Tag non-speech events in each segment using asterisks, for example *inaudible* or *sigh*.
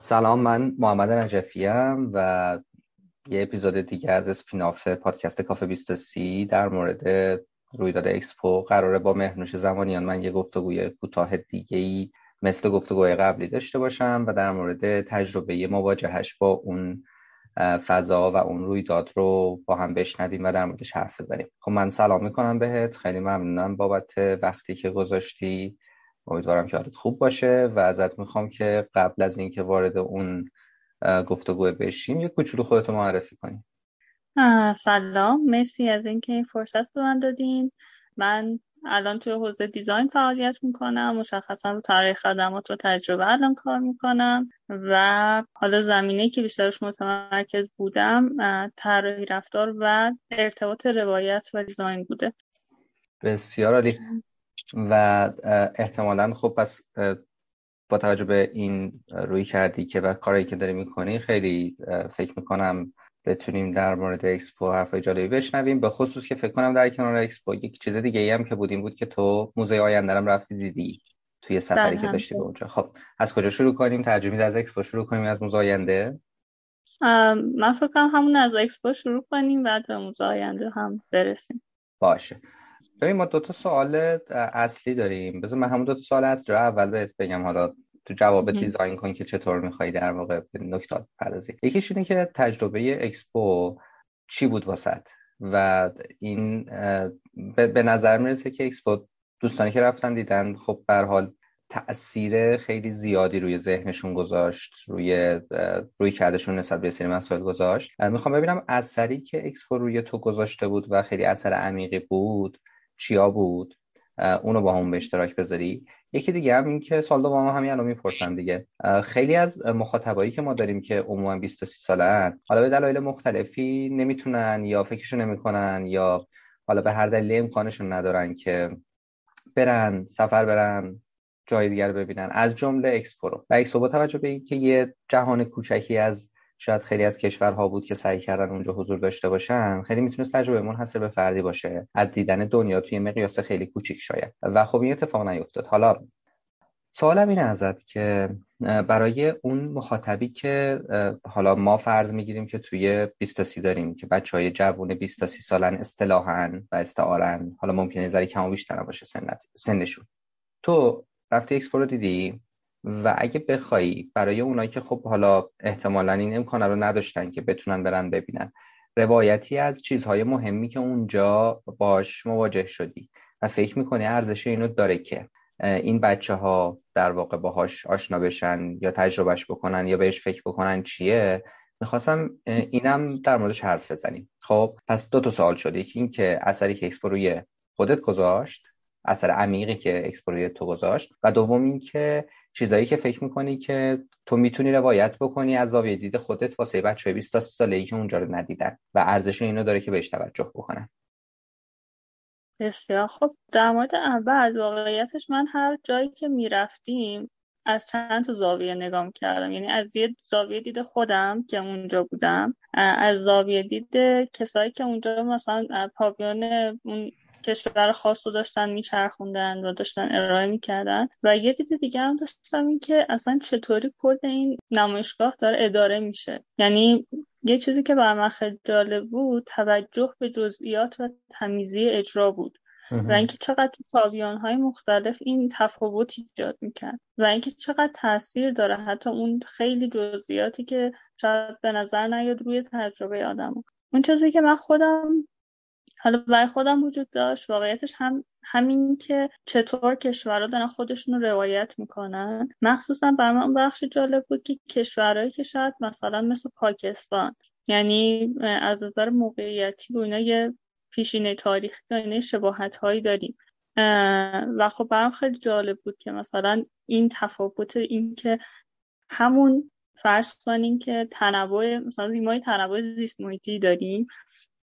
سلام من محمد نجفیم و یه اپیزود دیگه از اسپیناف پادکست کافه 23 در مورد رویداد اکسپو قراره با مهنوش زمانیان من یه گفتگوی کوتاه دیگه ای مثل گفتگوی قبلی داشته باشم و در مورد تجربه مواجهش با اون فضا و اون رویداد رو با هم بشنویم و در موردش حرف بزنیم. خب من سلام می‌کنم بهت خیلی ممنونم بابت وقتی که گذاشتی. امیدوارم که حالت خوب باشه و ازت می‌خوام که قبل از اینکه وارد اون گفتگو بشیم یه کوچولو خودتو معرفی کنیم سلام. مرسی از اینکه این فرصت به من دادین. من الان توی حوزه دیزاین فعالیت می‌کنم. مشخصا رو طراحی خدمات رو تجربه الان کار می‌کنم. و حالا زمینه که بیشترش متمرکز بودم طراحی رفتار و ارتباط روایت و دیزاین بوده. بسیار عالی. و احتمالا خب پس با توجه به این رویکردی که و کاری که داری می‌کنی خیلی فکر می‌کنم بتونیم در مورد اکسپو حرف جالبی بشنویم. به خصوص که فکر کنم در کنار اکسپو یک چیز دیگه ای هم که بودیم بود که تو موزه آینده رفتی دیدی توی سفری که داشتی به اونجا. خب از کجا شروع کنیم؟ ترجیحا از اکسپو شروع کنیم از موزه آینده؟ من فکر کنم همون از اکسپو شروع کنیم بعد به موزه آینده هم برسیم. باشه. ببین ما دو تا سوال اصلی داریم. بذار من همون دو تا سوال اصلی رو اول بهت بگم. حالا تو جواب design کن که چطور می‌خوای در واقع به نکته بپردازی یکیش اینه که تجربه اکسپو چی بود واست؟ و این به نظر می‌رسه که اکسپو دوستانی که رفتن دیدن خب به هر حال تاثیر خیلی زیادی روی ذهنشون گذاشت روی رویکردشون نسبت به سری مسائل گذاشت. می‌خوام ببینم اثری که اکسپو روی تو گذاشته بود و خیلی اثر عمیقی بود چیا بود؟ اونو باهامون به اشتراک بذاری. یکی دیگه هم این که سوال دوم همین الان می‌پرسن دیگه. خیلی از مخاطبایی که ما داریم که عموما 20 تا 30 سالن حالا به دلایل مختلفی نمی‌تونن یا فکرشو نمی‌کنن یا حالا به هر دلیل امکانشون ندارن که برن سفر برن جای دیگر ببینن. از جمله اکسپو و اکسپو با توجه به اینکه یه جهان کوچکی از شاید خیلی از کشورها بود که سعی کردن اونجا حضور داشته باشن. خیلی می‌تونست تجربه منحصر به فردی باشه. از دیدن دنیا توی مقیاس خیلی کوچیک شاید. و خب این اتفاق نیفتاد. حالا سوالم اینه ازت که برای اون مخاطبی که حالا ما فرض می‌گیریم که توی 20 تا 30 داریم که بچه های جوون 20 تا 30 سالن اصطلاحا و استعارن. حالا ممکنه ذره کم و بیشتر باشه سنشون. تو رفتی اکسپو رو دیدی؟ و اگه بخوای برای اونایی که خب حالا احتمالا این امکانه رو نداشتن که بتونن برن ببینن روایتی از چیزهای مهمی که اونجا باش مواجه شدی و فکر می‌کنی ارزش اینو داره که این بچه ها در واقع باهاش آشنا بشن یا تجربهش بکنن یا بهش فکر بکنن چیه؟ می‌خواستم اینم در موردش حرف بزنیم. خب پس دو تا سوال شده یکی این که اثری که اکسپو روی خودت گذاشت اثر عمیقی که اکسپو تو گذاشت. و دوم این که چیزایی که فکر می‌کنی که تو می‌تونی روایت بکنی از زاویه دید خودت واسه بچه 20 تا 30 سالگی که اونجا رو ندیدن و ارزش اینو داره که بهش توجه بکنن. بسیار خب در مورد اول واقعیتش من هر جایی که می‌رفتیم از چند تا زاویه نگاه کردم یعنی از یه زاویه دید خودم که اونجا بودم از زاویه دید کسایی که اونجا مثلا پاویون اون کشور خاص رو داشتن میچرخوندن و داشتن ارائه می‌کردن. و یه دید دیگه هم داشتم این که اصلا چطوری کل این نمایشگاه داره اداره میشه. یعنی یه چیزی که بر من خیلی جالب بود توجه به جزئیات و تمیزی اجرا بود. و اینکه چقدر تو پاویون های مختلف این تفاوت ایجاد می‌کرد. و اینکه چقدر تاثیر داره حتی اون خیلی جزئیاتی که شاید به نظر نیاد روی تجربه آدم. اون چیزی که من خودم حالا برای خودم وجود داشت. واقعیتش هم همین که چطور کشورها دارن خودشون رو روایت می‌کنن. مخصوصا بر من بخش جالب بود که کشورهایی که شاید مثلا مثل پاکستان یعنی از نظر موقعیتی و اینا یه پیشینه تاریخی و اینا شباهت هایی داریم و خب برام خیلی جالب بود که مثلا این تفاوت این که همون فرض کنیم که تنوع مثلا ما تنوع زیست محیطی داریم.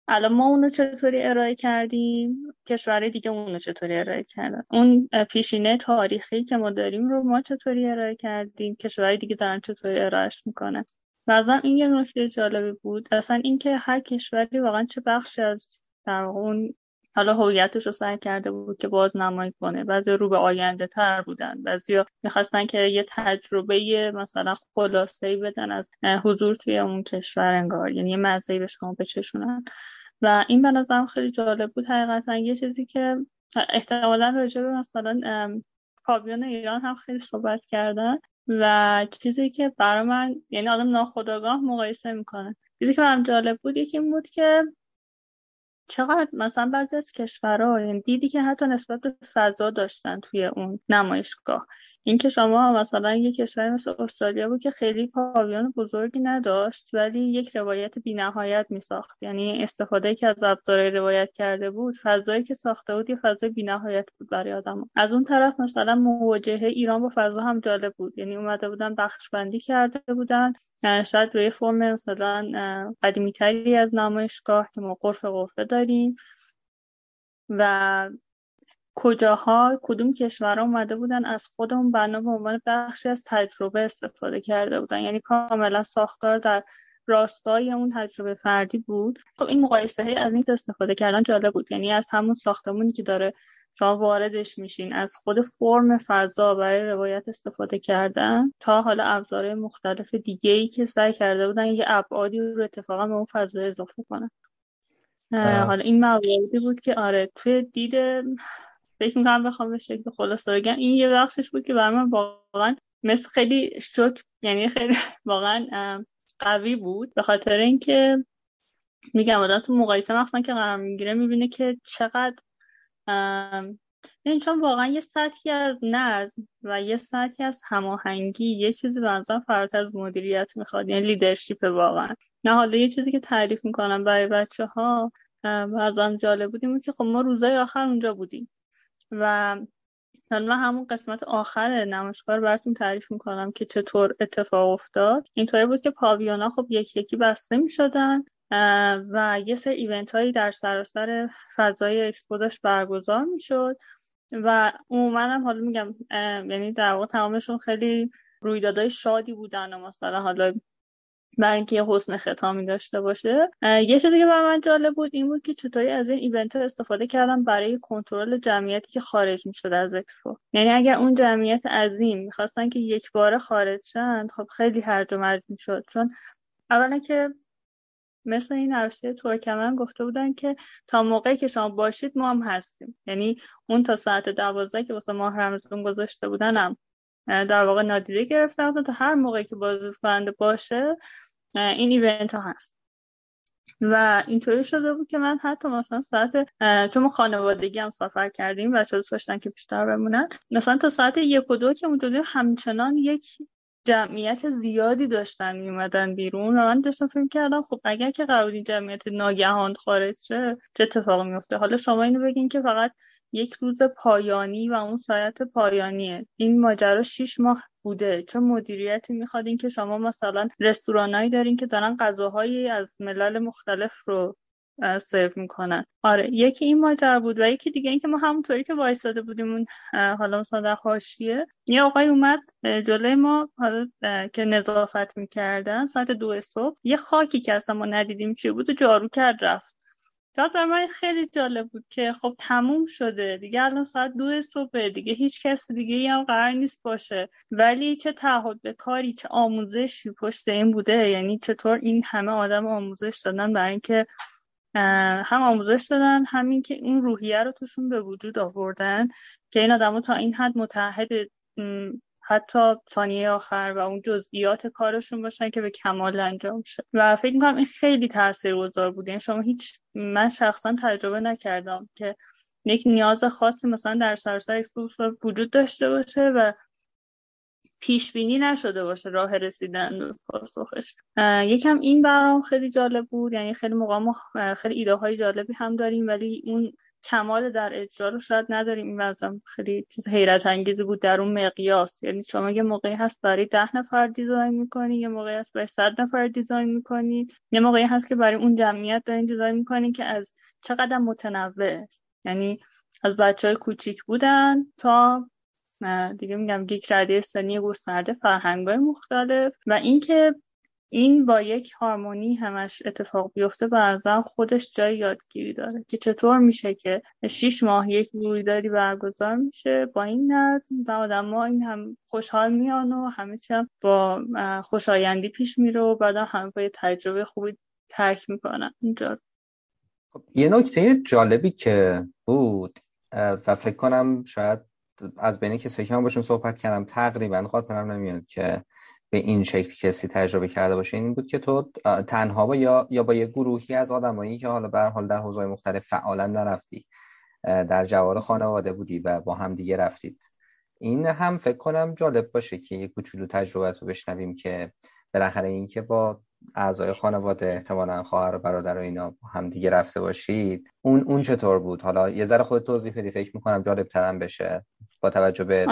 الان ما اونو چطوری ارائه کردیم؟ کشورهای دیگه اونو چطوری ارائه کردن؟ اون پیشینه تاریخی که ما داریم رو ما چطوری ارائه کردیم؟ کشورهای دیگه دارن چطوری ارائهش می‌کنن؟ بعضا این یه نکته جالبی بود. اصلا اینکه هر کشوری واقعا چه بخشی از در اون حالا هویتش رو سعی کرده بود که بازنمایی کنه. بعضی رو به آینده تر بودن. بعضی می‌خواستن که یه تجربه مثلا خلاصه ای بدن از حضور توی اون کشور انگار. یعنی یه مزهی به شما بچشونن و این به نظرم خیلی جالب بود. حقیقتا یه چیزی که احتمالا راجع به مثلا پاویون ایران هم خیلی صحبت کردن و چیزی که برای من یعنی آدم ناخداگاه مقایسه می‌کنه. چیزی که برام جالب بود یکی این بود که چقدر مثلا بعضی از کشورها یعنی دیدی که حتی نسبت به فضا داشتن توی اون نمایشگاه. اینکه شما مثلا یک کشور مثل استرالیا بود که خیلی پاویون بزرگی نداشت ولی یک روایت بینهایت می ساخت یعنی استفاده که از ابزارهای روایت کرده بود فضایی که ساخته بود یه فضای بینهایت بود برای آدم از اون طرف مثلا مواجهه ایران با فضا هم جالب بود. یعنی اومده بودن بخش بندی کرده بودن. شاید روی فرم مثلا قدیمی تری از نمایشگاه که ما قرف قرفه داریم. و کجاها کدوم کشورها اومده بودن از خودمون بنا به عنوان بخشی از تجربه استفاده کرده بودن. یعنی کاملا ساختار در راستای اون تجربه فردی بود. خب این مقایسه های از این استفاده کردن جالب بود. یعنی از همون ساختمونی که داره شما واردش میشین از خود فرم فضا برای روایت استفاده کردن تا حالا ابزارهای مختلف دیگه ای که سعی کرده بودن یه ابعادی رو اتفاقا به اون فضا اضافه کنن. حالا این مواردی بود که آره توی دید فکر می‌کنم بخوام به شکل خلاصه بگم. این یه بخشش بود که برای من واقعا مثل خیلی شک یعنی خیلی *laughs* واقعا قوی بود. به خاطر اینکه میگم آدم تو مقایسه مخصوصا که قرار می‌گیره می‌بینه که چقدر این چون واقعا یه سطحی از نظم و یه سطحی از هماهنگی یه چیزی به نظرم فراتر از مدیریت می‌خواد یعنی لیدرشپ واقعا. نه حالا یه چیزی که تعریف می‌کنم برای بچه ها جالب بودیم که خب ما روزای آخر اونجا بودیم. و من همون قسمت آخر نمایشگاه براتون تعریف می‌کنم که چطور اتفاق افتاد. اینطوری بود که پاویونا خب یکی یکی بسته می‌شدن و یه سر ایونت هایی در سراسر فضای اکسپو داشت برگزار می‌شد و عموما هم حالا میگم یعنی در واقع تمامشون خیلی رویدادهای شادی بودن و مثلا حالا برای اینکه حسن ختامی داشته باشه. یه چیزی که برای من جالب بود این بود که چطوری از این ایونت ها استفاده کردم برای کنترل جمعیتی که خارج می‌شد از اکسپو. یعنی اگر اون جمعیت عظیم می‌خواستن که یک بار خارج شن خب خیلی هرج و مرج می‌شد. چون اولا که مثل این عرشه ترکمن گفته بودن که تا موقعی که شما باشید ما هم هستیم. یعنی اون تا ساعت دوازده که واسه ماه رمزون گذاشته بودنم در واقع نادیده گرفتم. تا هر موقعی که بازدید کننده باشه این ایونت ها هست. و اینطوری شده بود که من حتی مثلا ساعت چون ما خانوادگی هم سفر کردیم و دوست داشتن که بیشتر بمونن مثلا تا ساعت یک و دو که اونجوری همچنان یک جمعیت زیادی داشتن میومدن بیرون و من داشتم فکر کردم خب اگر که قرار جمعیت ناگهان خارج شه چه اتفاقی میفته حالا شما اینو بگین که فقط یک روز پایانی و اون ساعت پایانیه. این ماجرا شیش ماه بوده. چه مدیریتی می‌خواد این که شما مثلا رستورانایی دارین که دارن غذاهایی از ملل مختلف رو سرو می‌کنن. آره یکی این ماجرا بود و یکی دیگه اینکه ما همونطوری که وایساده بودیم حالا مثلا در حاشیه یه آقای اومد جلوی ما حالا که نظافت می‌کردن ساعت دو صبح یه خاکی که اصلا ما ندیدیم چی بود و جارو کرد رفت. برای من خیلی جالب بود که خب تموم شده. دیگه الان ساعت دو صبح دیگه هیچ کس دیگه هم قرار نیست باشه. ولی چه تعهد به کاری چه آموزشی پشت این بوده. یعنی چطور این همه آدم آموزش دادن برای اینکه هم آموزش دادن همین که اون روحیه رو توشون به وجود آوردن که این آدم تا این حد متحد حتی ثانیه آخر و اون جزئیات کارشون باشن که به کمال انجام شه. و فکر می‌کنم این خیلی تاثیرگذار بود. یعنی شما هیچ من شخصا تجربه نکردم که یک نیاز خاصی مثلا در سراسر اکسپوس وجود داشته باشه و پیش بینی نشده باشه راه رسیدن به پاسخش. یکم این برام خیلی جالب بود. یعنی خیلی موقع ما خیلی ایده های جالبی هم داریم ولی اون کمال در اجرا رو شاید نداریم. این وضعم خیلی چیز حیرت انگیزی بود در اون مقیاس. یعنی شما یه موقعی هست برای ده نفر design می‌کنی یه موقعی هست برای صد نفر design می‌کنی. یه موقعی هست که برای اون جمعیت دارین design می‌کنی که از چقدر متنوع. یعنی از بچه های کوچیک بودن تا دیگه میگم گیک ردی سنی گسترده فرهنگ های مختلف. و اینکه این با یک هارمونی همش اتفاق بیفته برزن خودش جای یادگیری داره که چطور میشه که شیش ماه یک رویدادی برگزار میشه با این نظم و آدم ها این هم خوشحال میان و همه چیم با خوشایندی پیش میره و بعد هم با تجربه خوبی ترک می‌کنن. اینجا. خب یه نکته جالبی که بود و فکر کنم شاید از بین کسایی که من باشون صحبت کردم تقریبا خاطرم نمیاد که به این شکل کسی تجربه کرده باشه این بود که تو تنها با یا, یا با یه گروهی از آدمایی که حالا به حال در حوزه‌های مختلف فعالا نرفتی در جوار خانواده بودی و با هم دیگه رفتید. این هم فکر کنم جالب باشه که یه کوچولو تجربه رو بشنویم که بالاخره این که با اعضای خانواده احتمالا خواهر و برادر و اینا با هم دیگه رفته باشید اون اون چطور بود؟ حالا یه ذره خود توضیح بدی فکر می‌کنم جالب ترم بشه با توجه به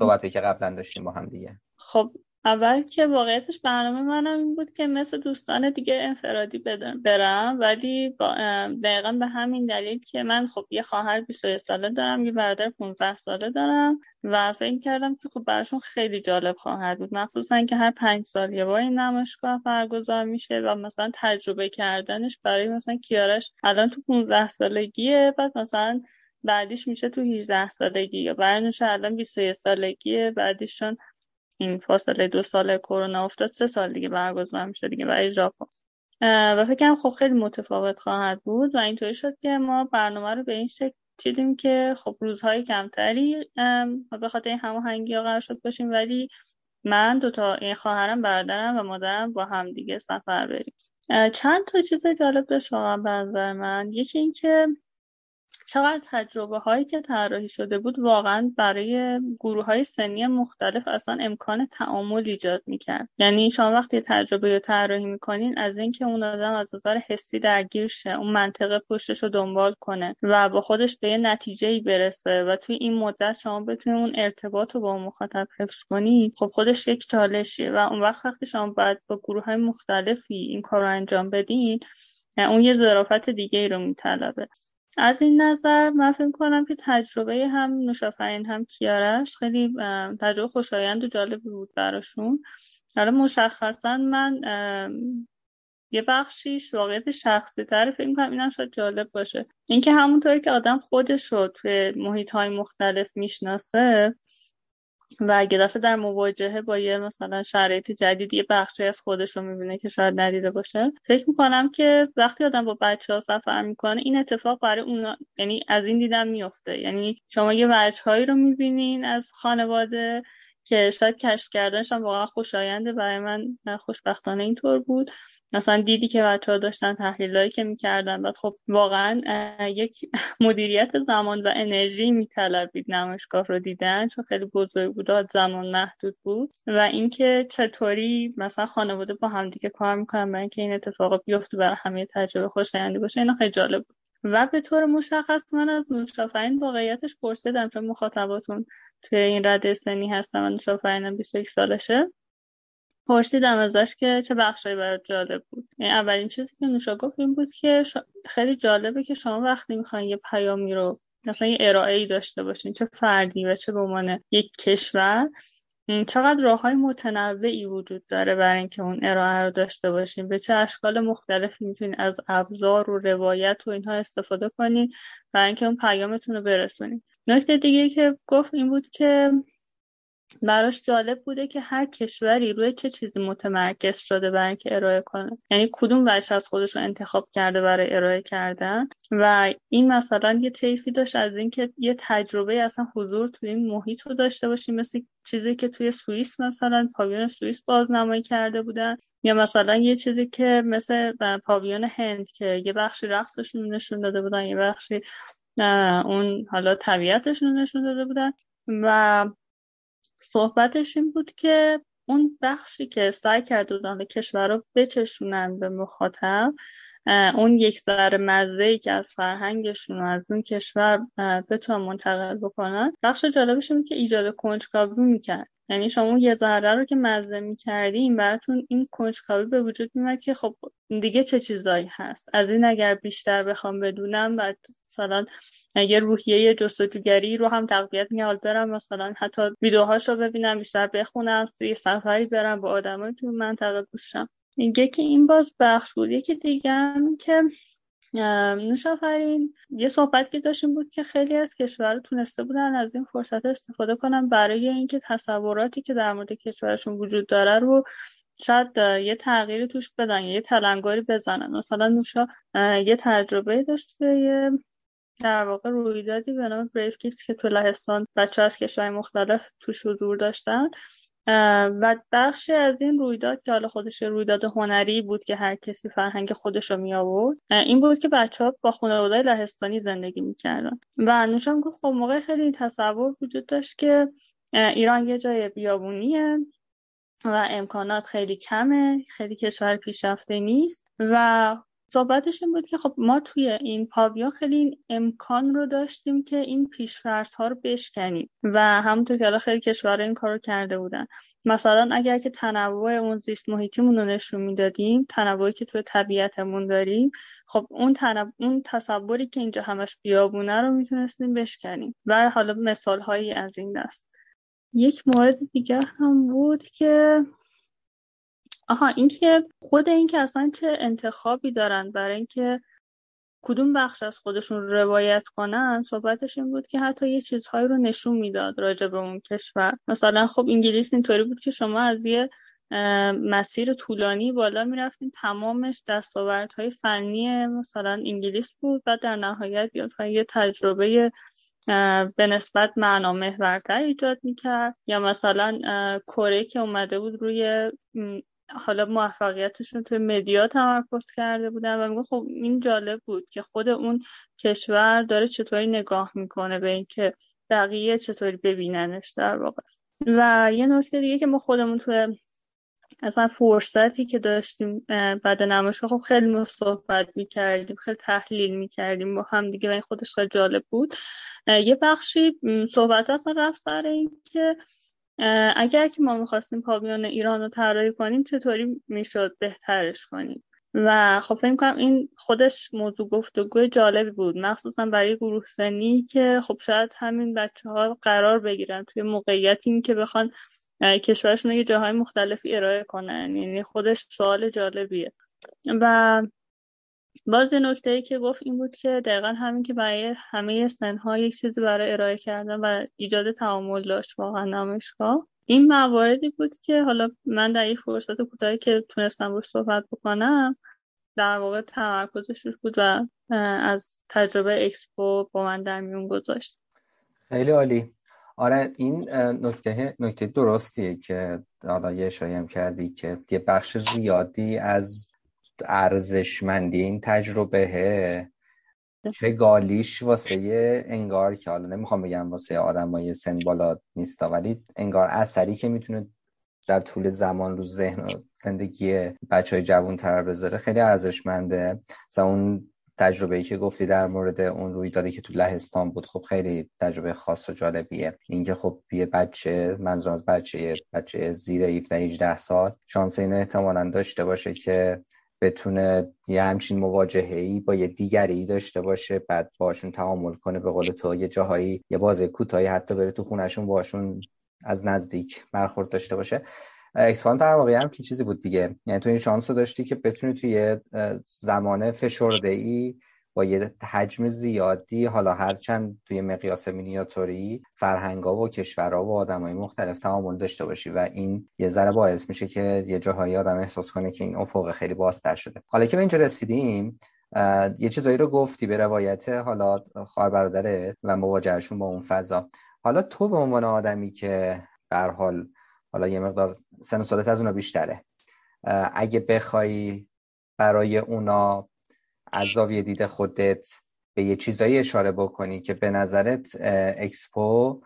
صحبتی که قبلا داشتیم با هم دیگه. خب اول که واقعیتش برنامه منم این بود که مثل دوستان دیگه انفرادی برم ولی دقیقا به همین دلیل که من خب یه خواهر 21 ساله دارم یه برادر 15 ساله دارم و فکر کردم که خب براشون خیلی جالب خواهد بود. مخصوصا که هر پنج سال یه بار این نمایشگاه برگزار میشه و مثلا تجربه کردنش برای مثلا کیارش الان تو 15 سالگیه بعد مثلا بعدیش میشه تو 18 سالگی یا برای الان 21 سالگیه بعدیشون این فاصله دو سال کرونا افتاد سه سال دیگه برگزار میشه دیگه برای ژاپن. و فکر کنم خب خیلی متفاوت خواهد بود و اینطوری شد که ما برنامه رو به این شکل چیدیم که خب روزهای کمتری به خاطر این هماهنگی قرار شد باشیم ولی من دوتا این خواهرم برادرم و مادرم با هم دیگه سفر بریم. چند تا چیز جالب داشت واقعا به نظر من. یکی اینکه چقدر تجربه هایی که طراحی شده بود واقعا برای گروه های سنی مختلف اصلا امکان تعامل ایجاد می‌کرد. یعنی شما وقتی تجربه رو طراحی می‌کنین از اینکه اون آدم از نظر حسی درگیر شه اون منطقه پشتش رو دنبال کنه و با خودش به یه نتیجه ای برسه و توی این مدت شما بتونید اون ارتباط رو با مخاطب حفظ کنید خب خودش یک چالشیه و اون وقت وقتی شما باید با گروه های مختلفی این کار رو انجام بدین اون یه ظرافت دیگه ای رو میطلبه. از این نظر من فکر کنم که تجربه هم نوشافرین هم کیارش خیلی تجربه خوشایند و جالبی بود براشون. حالا مشخصا من یه بخشیش واقعیت شخصی تر فکر کنم اینم شاید جالب باشه. اینکه همونطوری که آدم خودش رو توی محیط های مختلف می‌شناسه و اگه دفعه در مواجهه با یه مثلا شرایط جدید یه بخشی از خودش رو می‌بینه که شاید ندیده باشه فکر می‌کنم که وقتی آدم با بچه ها سفر می‌کنه این اتفاق برای اون یعنی از این دیدم میفته یعنی شما یه وجه هایی رو می‌بینین از خانواده که شاید کشف کردنش هم واقعا خوشاینده برای من خوشبختانه اینطور بود. مثلا دیدی که بچه ها داشتن تحلیلایی که می‌کردن بعد خب واقعا یک مدیریت زمان و انرژی میطلبید نمایشگاه رو دیدن چون خیلی بزرگ بود زمان محدود بود. و اینکه چطوری مثلا خانواده با همدیگه کار می‌کنن برای اینکه این اتفاق بیفته برای همه تجربه خوشایندی باشه اینا خیلی جالب بود. و به طور مشخص من از نوشافرین واقعیتش پرسیدم چون مخاطباتون توی این رده سنی هستم و نوشافرینم 21 سالشه. پرسیدم ازش که چه بخشایی برات جالب بود. یعنی اولین چیزی که نوشا گفت این بود که خیلی جالبه که شما وقتی می‌خواین یه پیامی رو مثلا یه ارائه ای داشته باشین چه فردی و چه به عنوان یک کشور چقدر راه های متنوعی وجود داره برای اینکه اون ارائه رو داشته باشین؟ به چه اشکال مختلفی می‌تونین از ابزار و روایت و اینها استفاده کنین برای اینکه اون پیامتون رو برسونین؟ نکته دیگه که گفت این بود که براش جالب بوده که هر کشوری روی چه چیزی متمرکز شده برای اینکه ارائه کنه. یعنی کدوم وجه از خودش رو انتخاب کرده برای ارائه کردن؟ و این مثلا یه تیسی داشت از اینکه یه تجربه اصلا حضور توی این محیط رو داشته باشیم. مثل چیزی که توی سوئیس مثلا پاویون سوئیس بازنمایی کرده بودن. یا مثلا یه چیزی که مثل پاویون هند که یه بخشی رقصشون نشون داده بودن یه بخشی اون حالا طبیعتشون نشون داده بودن. و صحبتش این بود که اون بخشی که سعی کرده بودن کشور رو بچشونن به مخاطب اون یک ذره مزه ای که از فرهنگشون و از اون کشور بتونن منتقل بکنن بخش جالبش این که ایجاد کنجکاوی می‌کرد. یعنی شما یه ذره رو که مزه می‌کردین براتون این کنجکاوی به وجود میاد که خب دیگه چه چیزایی هست؟ از این اگر بیشتر بخوام بدونم و مثلا یه روحیه جستجوگری رو هم تقویت میال برم مثلا حتی ویدیوهاش رو ببینم بیشتر بخونم یه سفری برم با آدمای تو منطقه باشم یکی این باز بخش بود. یکی دیگه که نوشافرین یه صحبت که داشتیم بود که خیلی از کشورها تونسته بودن از این فرصت استفاده کنن برای اینکه تصوراتی که در مورد کشورشون وجود داره رو شاید یه تغییری توش بدن یه تلنگاری بزنن. مثلا نوشا یه تجربه داشته یه در واقع رویدادی به نام بریف که تو لهستان بچه از کشورهای مختلف توش حضور داشتن. و بخشی از این رویداد که حالا خودش رویداد هنری بود که هر کسی فرهنگ خودش رو می آورد این بود که بچه ها با خانواده لهستانی زندگی می‌کردن. و نوشم گفت خب موقع خیلی تصور وجود داشت که ایران یه جای بیابونیه. و امکانات خیلی کمه خیلی کشور پیشرفته نیست و صحبتش این بود که خب ما توی این پاویون خیلی این امکان رو داشتیم که این پیشفرض ها رو بشکنیم و همونطور که خیلی کشورها این کار رو کرده بودن. مثلا اگر که تنوع اون زیست محیطیمون رو نشون می‌دادیم تنوعی که توی طبیعتمون داریم خب اون, اون تصوری که اینجا همش بیابونه رو می‌تونستیم بشکنیم. و حالا مثال هایی از این دست. یک مورد دیگر هم بود که آها اینکه خود اینکه اصلا چه انتخابی دارن برای اینکه کدوم بخش از خودشون روایت کنن صحبتش این بود که حتی یه چیزهایی رو نشون می‌داد راجع به اون کشور. مثلا خب انگلیس اینطوری بود که شما از یه مسیر طولانی بالا می‌رفتین تمامش دستاوردهای فنی مثلا انگلیس بود و در نهایت یه تجربه به نسبت معنا محورتر ایجاد می‌کرد. یا مثلا کره که اومده بود روی حالا موفقیتشون توی مدیا تمرکز کرده بودن و میگه خب این جالب بود که خود اون کشور داره چطوری نگاه می‌کنه به اینکه بقیه چطوری ببیننش در واقع. و یه نکته دیگه که ما خودمون توی اصلا فرصتی که داشتیم بعد نمایشگاه خب خیلی صحبت می‌کردیم خیلی تحلیل می‌کردیم با هم دیگه و این خودش خیلی جالب بود. یه بخشی صحبت اصلا رفت سر این که اگر که ما می‌خواستیم پاویون ایران رو طراحی کنیم چطوری می‌شد بهترش کنیم؟ و خب فکر کنم این خودش موضوع گفتگو جالبی بود. مخصوصا برای گروه سنی که خب شاید همین بچه ها قرار بگیرن توی موقعیتی که بخوان کشورشون یه جاهای مختلفی ارائه کنن. یعنی خودش سوال جالبیه. و باز نکته ای که گفت این بود که دقیقا همین که برای همه سنها یک چیزی برای ارائه کردن و ایجاد تعامل داشت واقعا نمایشگاه. این مواردی بود که حالا من در یک فرصت کوتاهی که تونستم روش صحبت بکنم در واقع تمرکزش روش بود و از تجربه اکسپو با من در میون گذاشت. خیلی عالی. آره این نکته نکته درستیه که حالا یه شایم کردی که یه بخش زیادی از ارزشمندی این تجربه. چه گالیش واسه انگار که حالا نمی‌خوام بگم واسه آدمای سن بالا نیستا ولی انگار اثری که می‌تونه در طول زمان رو ذهن و زندگی بچه های جوان تر بذاره خیلی ارزشمنده. مثلا اون تجربه ای که گفتی در مورد اون روی داده که تو لهستان بود خب خیلی تجربه خاص و جالبیه. اینکه خب یه بچه منظور از بچه بچه زیر 17 18 سال شانس اینو احتمالا داشته باشه که بتونه یه همچین مواجهه ای با یه دیگری داشته باشه بعد باشون تعامل کنه به قول تو یه جاهایی یه کوتاهی حتی بره تو خونشون باشون از نزدیک برخورد داشته باشه. اکسپان در واقع هم چیزی بود دیگه. یعنی تو این شانس رو داشتی که بتونی توی یه زمانه فشرده ای با یه حجم زیادی حالا هرچند توی مقیاس مینیاتوری فرهنگا و کشورها و آدمای مختلف تعامل داشته باشی و این یه ذره باعث میشه که یه جاهایی آدم احساس کنه که این افق خیلی بازتر شده. حالا که به اینجا رسیدیم یه چیزایی رو گفتی به روایت حالا خواهر برادره و مواجهشون با اون فضا. حالا تو به عنوان آدمی که به حال حالا یه مقدار سن سالت از اونا بیشتره اگه بخوای برای اونا از زاویه دید خودت به یه چیزایی اشاره بکنی که به نظرت اکسپو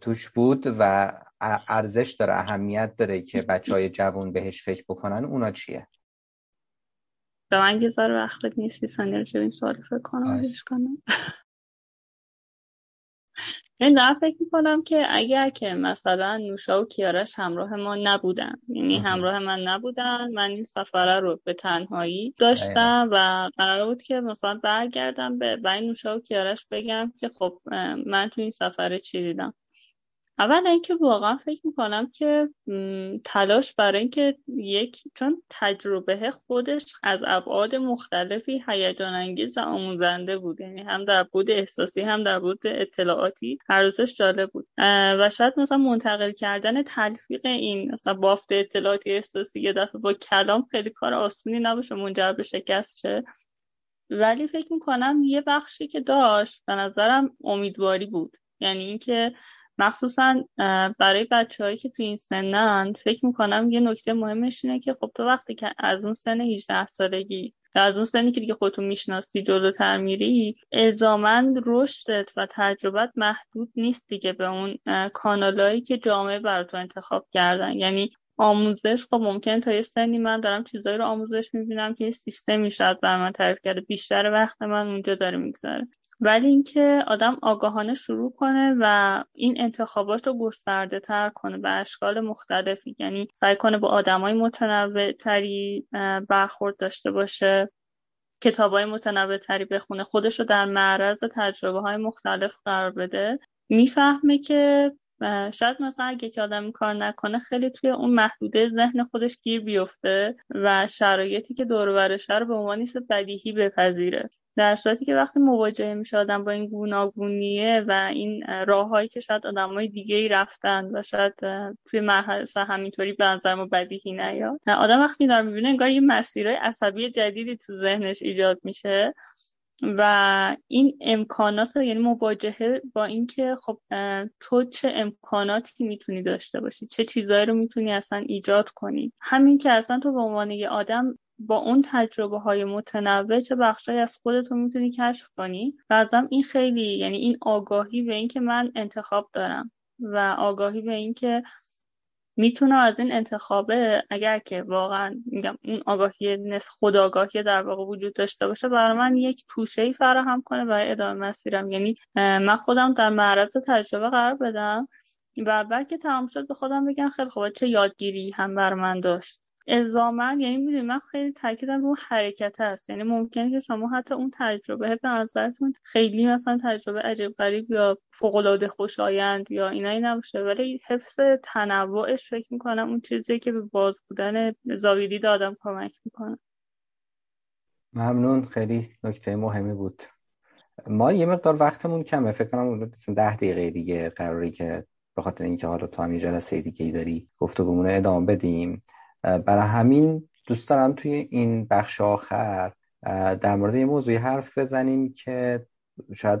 توش بود و ارزش داره اهمیت داره که بچه های جوان بهش فکر بکنن اونا چیه؟ به من یه وقت نیستی سانیل این سوال فکر کنم. این دارم فکر می‌کنم که اگر که مثلا نوشا و کیارش همراه ما نبودن یعنی همراه من نبودن من این سفره رو به تنهایی داشتم و قرار بود که مثلا برگردم به این نوشا و کیارش بگم که خب من تو این سفره چی دیدم. اول اینکه واقعا فکر می‌کنم که تلاش برای اینکه یک چون تجربه خودش از ابعاد مختلفی هیجان انگیز و آموزنده بود. یعنی هم در بود احساسی هم در بود اطلاعاتی هر روزش جالب بود. و شاید مثلا منتقل کردن تلفیق این مثلا بافت اطلاعاتی احساسی یه دفعه با کلام خیلی کار آسونی نباشه منجر به شکست شه. ولی فکر می‌کنم یه بخشی که داشت به نظرم امیدواری بود. یعنی اینکه مخصوصا برای بچههایی که تو این سنن فکر می‌کنم یه نکته مهمش اینه که خب تو وقتی که از اون سن 18 سالگی یا از اون سنی که دیگه خودتون می‌شناسی جلوتر میری الزاما رشدت و تجربت محدود نیست دیگه به اون کانالایی که جامعه براتون انتخاب کردن. یعنی آموزش خب ممکن تا یه سنی من دارم چیزایی رو آموزش می‌بینم که یه سیستمی شاید بر من تعریف کرده. بیشتر وقت من اونجا داره میگذره. ولی اینکه آدم آگاهانه شروع کنه و این انتخابات رو گسترده تر کنه به اشکال مختلفی یعنی سعی کنه با آدمای متنوع تری برخورد داشته باشه کتاب های متنوع تری بخونه خودش رو در معرض تجربه های مختلف قرار بده. می‌فهمه که شاید مثلا اگه که آدم این کار نکنه خیلی توی اون محدوده ذهن خودش گیر بیفته و شرایطی که دور برشه رو به عنوان بدیهی بپذیره. در صورتی که وقتی مواجهه میشه آدم با این گوناگونیه و این راههایی که شاید های دیگه ای رفتن و شاید توی مرحله همینطوری به نظر ما بدیهی نیاد آدم وقتی داره می‌بینه انگار یه مسیرهای عصبی جدیدی تو ذهنش ایجاد میشه. و این امکانات یعنی مواجهه با اینکه خب تو چه امکاناتی می‌تونی داشته باشی؟ چه چیزایی رو می‌تونی اصلا ایجاد کنی؟ همین که اصلا تو به عنوان یه آدم با اون تجربه های متنوع چه بخشی از خودت رو می‌تونی کشف کنی؟ و این خیلی یعنی این آگاهی به اینکه من انتخاب دارم و آگاهی به اینکه می‌تونم از این انتخابه اگر که واقعا میگم اون آگاهی نصف خداگاهی در واقع وجود داشته باشه برای من یک توشه ای فراهم کنه برای ادامه مسیرم. یعنی من خودم در معرض تجربه قرار بدم و بعد که تمام شد به خودم بگم خیلی خوبه چه یادگیری هم بر من داشت. الزاما یعنی می‌دونی من خیلی تاکیدم رو حرکت هست. یعنی ممکنه که شما حتی اون تجربه به نظرتون خیلی مثلا تجربه عجیب غریب یا فوق العاده خوشایند یا اینایی نباشه ولی حفظ تنوعش فکر می‌کنم اون چیزی که به باز بودن زاویه آدم کمک می‌کنه. ممنون. خیلی نکته مهمی بود. ما یه مقدار وقتمون کمه. فکر کنم ده دقیقه دیگه قراری که به خاطر اینکه حالا تو هم یه جلسه دیگه ای داری گفتگومون ادامه بدیم. برای همین دوست دارم توی این بخش آخر در مورد یه موضوعی حرف بزنیم که شاید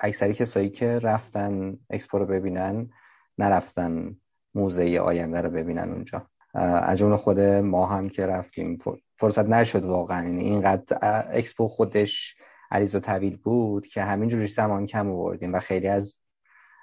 اکثری کسایی که رفتن اکسپو رو ببینن نرفتن موزه آینده رو ببینن اونجا. از جمله خود ما هم که رفتیم فرصت نشد واقعا. یعنی اینقدر اکسپو خودش عریض و طویل بود که همینجوری زمان کم آوردیم و خیلی از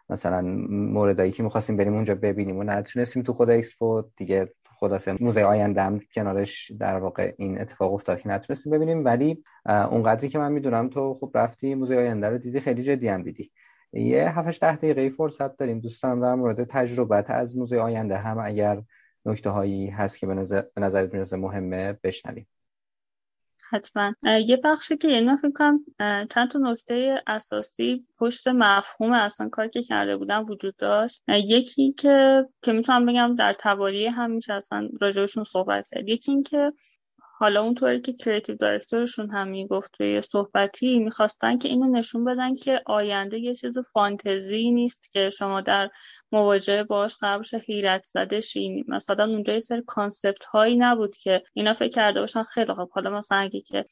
مثلا موردایی که می‌خواستیم بریم اونجا ببینیم و نتونستیم تو خود اکسپو دیگه خلاصه موزه آیندهم کنارش در واقع این اتفاق افتاد که نتونستیم ببینیم. ولی اونقدری که من می‌دونم تو خب رفتی موزه آینده رو دیدی خیلی جدی هم دیدی. یه 7 ده دقیقه فرصت داریم دوستان در مورد تجربه‌ت از موزه آینده هم اگر نکته هایی هست که به نظر به نظرت می‌رسه مهمه بشنویم. حتما. یه بخشی که یعنی من فکر کنم چند تا نکته اساسی پشت مفهوم اصلا کاری که کرده بودم وجود داشت. یکی که که می‌تونم بگم در توالی هم اصلا راجبشون صحبت کرد. یکی این که حالا اونطوری که کریتیو دایرکتورشون هم می‌گفت توی صحبتی می‌خواستن که اینو نشون بدن که آینده یه چیز فانتزی نیست که شما در مواجهه باش قرار حیرت زده شیم مثلا اونجا یه سری کانسپت هایی نبود که اینا فکر کرده باشن خیلی خوب. حالا مثلا اگه که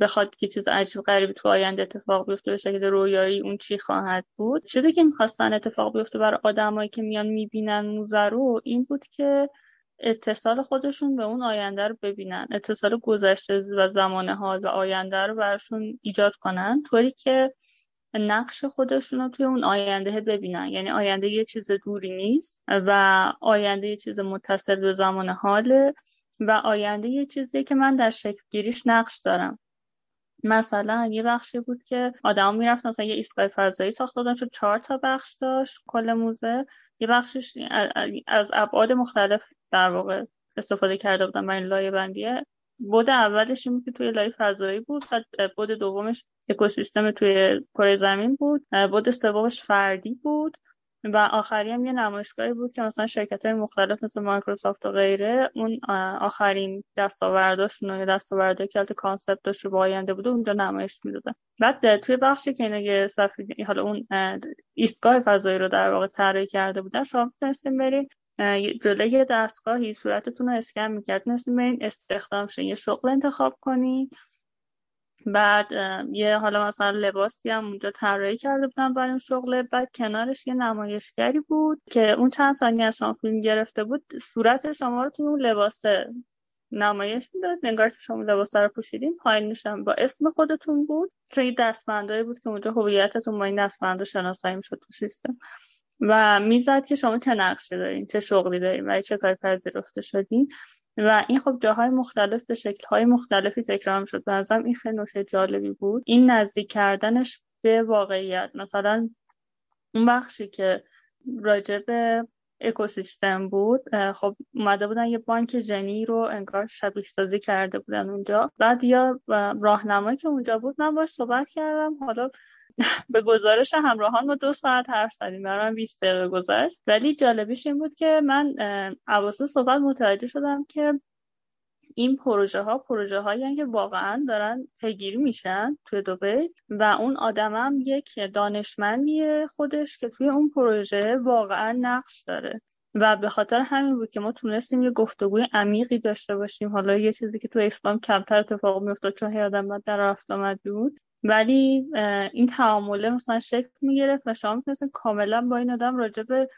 بخواد که چیز عجیب غریبی تو آینده اتفاق بیفته به شکل رویایی اون چی خواهد بود. چیزی که می‌خواستن اتفاق بیفته برای آدمایی که میان می‌بینن موزه رو این بود که اتصال خودشون به اون آینده رو ببینن اتصال گذشته و زمان حال و آینده رو براشون ایجاد کنن طوری که نقش خودشون رو توی اون آینده ببینن. یعنی آینده یه چیز دوری نیست و آینده یه چیز متصل به زمان حاله و آینده یه چیزی که من در شکل گیریش نقش دارم. مثلا یه بخشی بود که آدم می‌رفت مثلا یه ایستگاه فضایی ساخته بودن چهار تا بخش داشت کل موزه. یه بخشش از ابعاد مختلف در واقع استفاده کرده بودن برای لایه بندیه بود اولش این که توی لایه فضایی بود و بود دومش اکوسیستم توی کره زمین بود. بود سومش فردی بود. و آخری هم یه نمایشگاهی بود که مثلا شرکت های مختلف مثل مایکروسافت و غیره اون آخرین دستاورداشون یا دستاورده که کانسپتش رو با آینده بوده اونجا نمایش می‌دادن. بعد توی بخشی که اینا صفحه حالا اون ایستگاه فضایی رو در واقع طراحی کرده بودن شما می‌تونستین برید جلوی دستگاهی صورتتون رو اسکن می‌کرد می‌تونستین برین استخدام شین یه شغل انتخاب کنین. بعد یه حالا مثلا لباسی هم اونجا طراحی کرده بودن برای اون شغله بعد کنارش یه نمایشگری بود که اون چند ثانیه از شما فیلم گرفته بود صورت شما رو توی اون لباس نمایش می‌داد. نگار که شما لباس رو پوشیدین پایینش هم با اسم خودتون بود. چون یه دستبندایی بود که اونجا هویتتون با این دستبندا شناسایی می‌شد تو سیستم. و می‌زد که شما چه نقشه دارین چه شغلی دارین و چه کاری پذیرفته شدین. و این خب جاهای مختلف به شکلهای مختلفی تکرار شد به نظرم این خیلی نکته جالبی بود. این نزدیک کردنش به واقعیت. مثلا اون بخشی که راجع به اکوسیستم بود خب اومده بودن یه بانک جنی رو انگار شبیه سازی کرده بودن اونجا. بعد یا راهنمایی که اونجا بود من باش صحبت کردم. حالا به گزارش همراهان ما دو ساعت حرف زدیم. برای من 20 دقیقه گذشت. ولی جالبیش این بود که من اواسط صحبت متوجه شدم که این پروژه ها پروژه هایی که واقعا دارن پیگیری میشن توی دوبی و اون آدمم یک دانشمندی خودش که توی اون پروژه واقعا نقش داره. و به خاطر همین بود که ما تونستیم یه گفتگوی عمیقی داشته باشیم. حالا یه چیزی که تو اسلام کمتر اتفاق میافتاد چون هر آدم در رفت آمد بود. ولی این تعامله مثلا شکل می‌گرفت و شما می‌تونستین کاملا با این آدم راجع به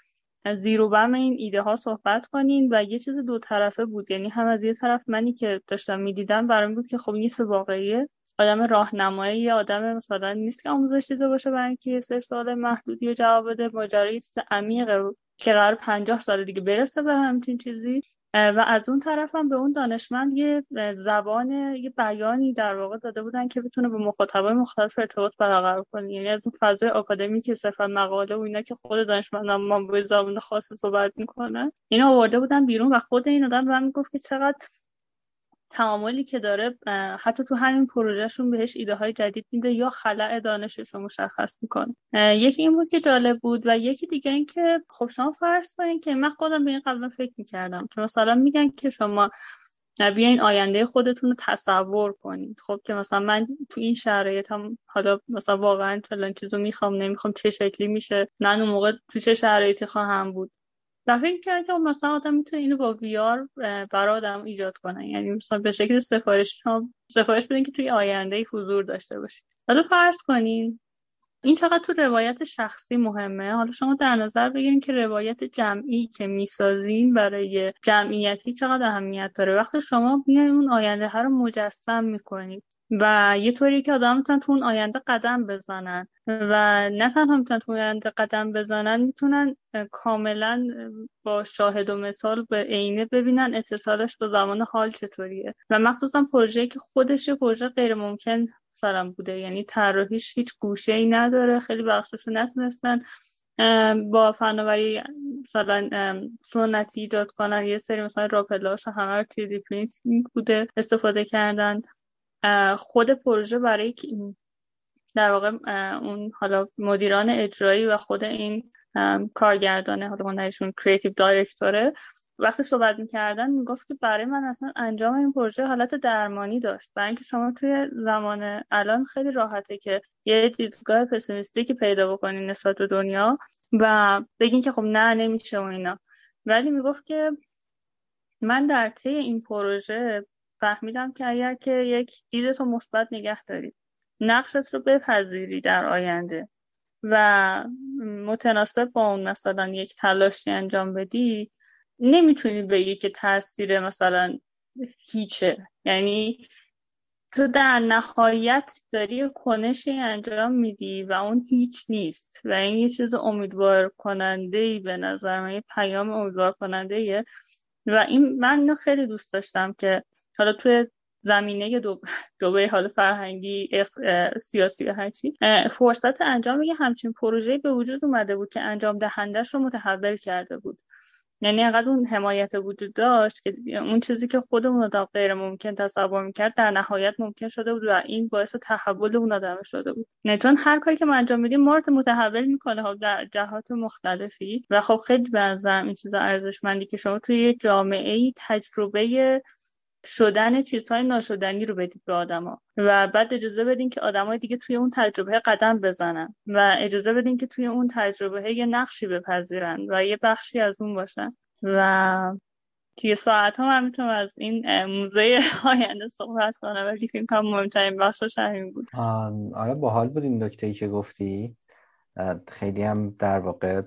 زیرو بم این ایده ها صحبت کنین و یه چیز دو طرفه بود. یعنی هم از یه طرف منی که داشتم می‌دیدم برام بود که خب نیست واقعیه. آدم راهنمایی یا آدم مثلا نیست که آموزش دیده باشه برای اینکه سه سال محدودی رو جواب بده. ماجرای چیز عمیقه که قرار پنجاه سال دیگه برسه به همچین چیزی. و از اون طرف هم به اون دانشمند یه زبان یه بیانی در واقع داده بودن که بتونه به مخاطبای مختلف ارتباط برقرار کنه. یعنی از اون فضای آکادمی که صرفا مقاله و اینا که خود دانشمند ما به زبان خاص صحبت می‌کنه اینا آورده بودن بیرون و خود این آدم به من می‌گفت که چقدر تعاملی که داره حتی تو همین پروژهشون بهش ایده های جدید میده یا خلع دانشش رو مشخص می‌کنه. یکی این بود که جالب بود و یکی دیگه این که خب شما فرض کنین که من خودم به این قبلا فکر می‌کردم. که مثلا میگن که شما بیاین آینده خودتون رو تصور کنید خب که مثلا من تو این شرایط هم حالا مثلا واقعا فلان چیزو می‌خوام نمی‌خوام چه شکلی میشه من اون موقع تو چه شرایطی خواهم بود. فکر کرد که مثلا آدم می‌تونه اینو با ویار برای آدم ایجاد کنه. یعنی مثلا به شکل سفارش شما سفارش بدین که توی آینده حضور داشته باشید حالا فرض کنین این چقدر تو روایت شخصی مهمه؟ حالا شما در نظر بگیرین که روایت جمعی که می‌سازین برای جمعیتی چقدر اهمیت داره؟ وقتی شما میای اون آینده ها رو مجسم می‌کنید و یه طوری که آدم می‌تونن تو اون آینده قدم بزنن. و نه تنها می‌تونن تو آینده قدم بزنن می‌تونن کاملا با شاهد و مثال به عینه ببینن اتصالش با زمان حال چطوریه. و مخصوصا پروژه که خودش پروژه غیر ممکن مثلا بوده. یعنی طراحیش هیچ گوشه ای نداره خیلی بخشاش نتونستن با فناوری مثلا سنتی ایجاد کنن. یه سری مثلا راپلاش همه رو 3D printing بوده استفاده کردن. خود پروژه برای در واقع اون حالا مدیران اجرایی و خود این کارگردانه حالا من درشون کریتیو دایرکتوره وقتی صحبت می‌کردن می‌گفت که برای من اصلا انجام این پروژه حالت درمانی داشت برای اینکه شما توی زمان الان خیلی راحته که یه دیدگاه پسیمیستیکی پیدا بکنین نسبت به دنیا و بگین که خب نه نمیشه و اینا. ولی می‌گفت که من در طی این پروژه فهمیدم که اگر که یک دیدتو مثبت نگه داری نقشت رو بپذیری در آینده و متناسب با اون مثلا یک تلاشی انجام بدی نمی‌تونی بگی که تاثیر مثلا هیچه. یعنی تو در نهایت داری کنشی انجام میدی و اون هیچ نیست. و این یه چیز امیدوار کننده ای به نظر من پیام امیدوار کننده ایه و این من خیلی دوست داشتم که حالا توی زمینه دو *laughs* دوبه حال فرهنگی سیاسی هرچی. فرصت انجام یه همچین پروژه به وجود اومده بود که انجام دهندش رو متحول کرده بود. یعنی انقدر اون حمایت وجود داشت که اون چیزی که خودمون آدم غیر ممکن تصور می‌کرد در نهایت ممکن شده بود و این باعث تحول اون آدم شده بود. نه چون هر کاری که ما انجام میدیم ما متحول می‌کنه. خب در جهات مختلفی. و خب خیلی به این چیز ارزشمندی که شما توی جامعه ای تجربه شدن چیزهای ناشدنی رو بدید به آدما. و بعد اجازه بدین که آدمای دیگه توی اون تجربه قدم بزنن. و اجازه بدین که توی اون تجربه یه نقشی بپذیرن و یه بخشی از اون باشن. و توی ساعت هم, هم می‌تونم از این موزه آینده صحبت کنم ولی فکر کنم مهمترین بخشش همین بود. آره باحال بود این نکته که گفتی. خیلی هم در واقع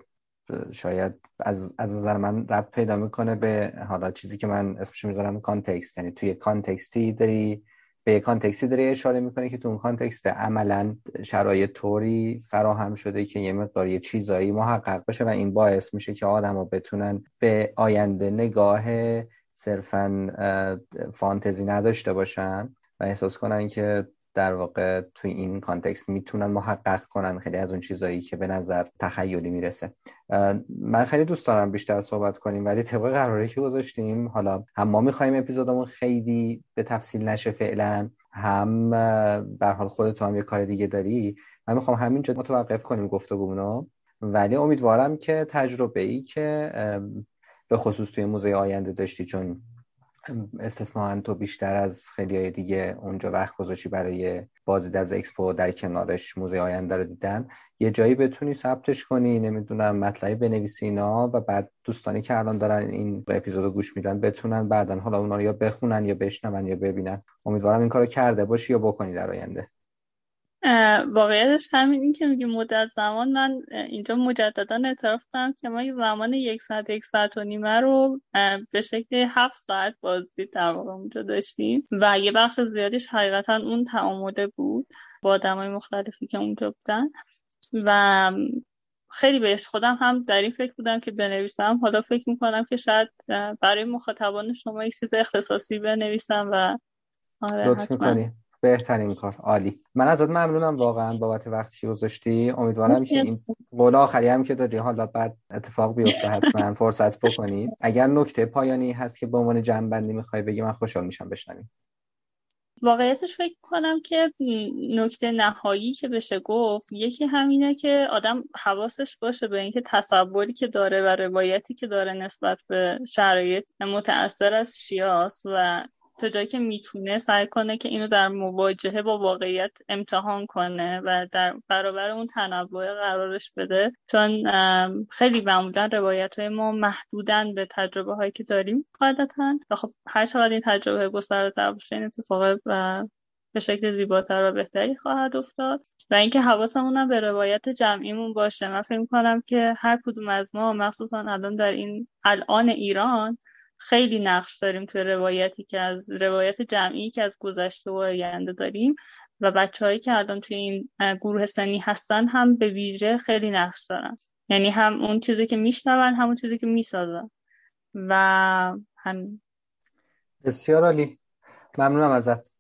شاید از از نظر من ربط پیدا می‌کنه به حالا چیزی که من اسمش می‌ذارم context یعنی توی context ی داری به context ی داری اشاره می‌کنه که تو اون context عملا شرایط طوری فراهم شده که یه مقدار یه چیزایی محقق بشه و این باعث میشه که آدم بتونن به آینده نگاه صرفا فانتزی نداشته باشن و احساس کنن که در واقع توی این context می‌تونن محقق کنن خیلی از اون چیزایی که به نظر تخیلی می‌رسه. من خیلی دوست دارم بیشتر صحبت کنیم ولی طبق قراری که گذاشتیم حالا هم ما می‌خوایم اپیزودمون خیلی به تفصیل نشه فعلا هم به حال خودت هم یه کار دیگه داری. من می‌خوام همینجا متوقف کنیم گفتگومونو. ولی امیدوارم که تجربه ای که به خصوص توی موزه آینده داشتی چون استثناا تو بیشتر از خیلی های دیگه اونجا وقت گذاشتی برای بازدید از اکسپو در کنارش موزه آینده رو دیدن. یه جایی بتونی ثبتش کنی نمی‌دونم مطلعی بنویسی اینا و بعد دوستانی که الان دارن این اپیزودو گوش میدن بتونن بعدا حالا اونا رو یا بخونن یا بشنون یا ببینن. امیدوارم این کارو کرده باشی یا بکنی در آینده. واقعیتش همین این که میگی مدت زمان من اینجا مجددا اعتراف کنم که ما زمان یک ساعت یک ساعت و نیمه رو به شکل هفت ساعت بازدید در واقع اونجا داشتیم و یه بخش زیادیش حقیقتا اون تعامده بود با آدمای مختلفی که اونجا بودن. و خیلی بهش خودم هم در این فکر بودم که بنویسم. حالا فکر می‌کنم که شاید برای مخاطبان شما یک چیز اختصاصی بنویسم و آره حتما. بهترین کار. عالی. من ازت ممنونم واقعا بابت وقتی که گذاشتی. امیدوارم که این قول آخری هم که دادی حالا بعد اتفاق بیفته حتما فرصت بکنید اگر نکته پایانی هست که به عنوان جنبندی می‌خوای بگی من خوشحال میشم بشنویم واقعیتش فکر کنم که نکته نهایی که بشه گفت یکی همینه که آدم حواسش باشه به اینکه تصوری که داره و روایتی که داره نسبت به شرایط متأثر از شیاس و تا جایی که می‌تونه سعی کنه که اینو در مواجهه با واقعیت امتحان کنه و در برابر اون تنوع قرارش بده. چون خیلی معمولا روایت های ما محدودن به تجربه هایی که داریم قاعدتا و خب هر چقدر این تجربه گسترده باشه این اتفاق به شکل زیباتر و بهتری خواهد افتاد. و اینکه حواسمون هم به روایت جمعیمون باشه من فکر کنم که هر کدوم از ما مخصوصا الان در این الان ایران خیلی نقش داریم توی روایتی که از روایت جمعی که از گذشته و آینده داریم و بچههایی که الان توی این گروه سنی هستن هم به ویژه خیلی نقش دارن. یعنی هم اون چیزی که میشنون همون چیزی که می‌سازن. و هم بسیار عالی. ممنونم ازت.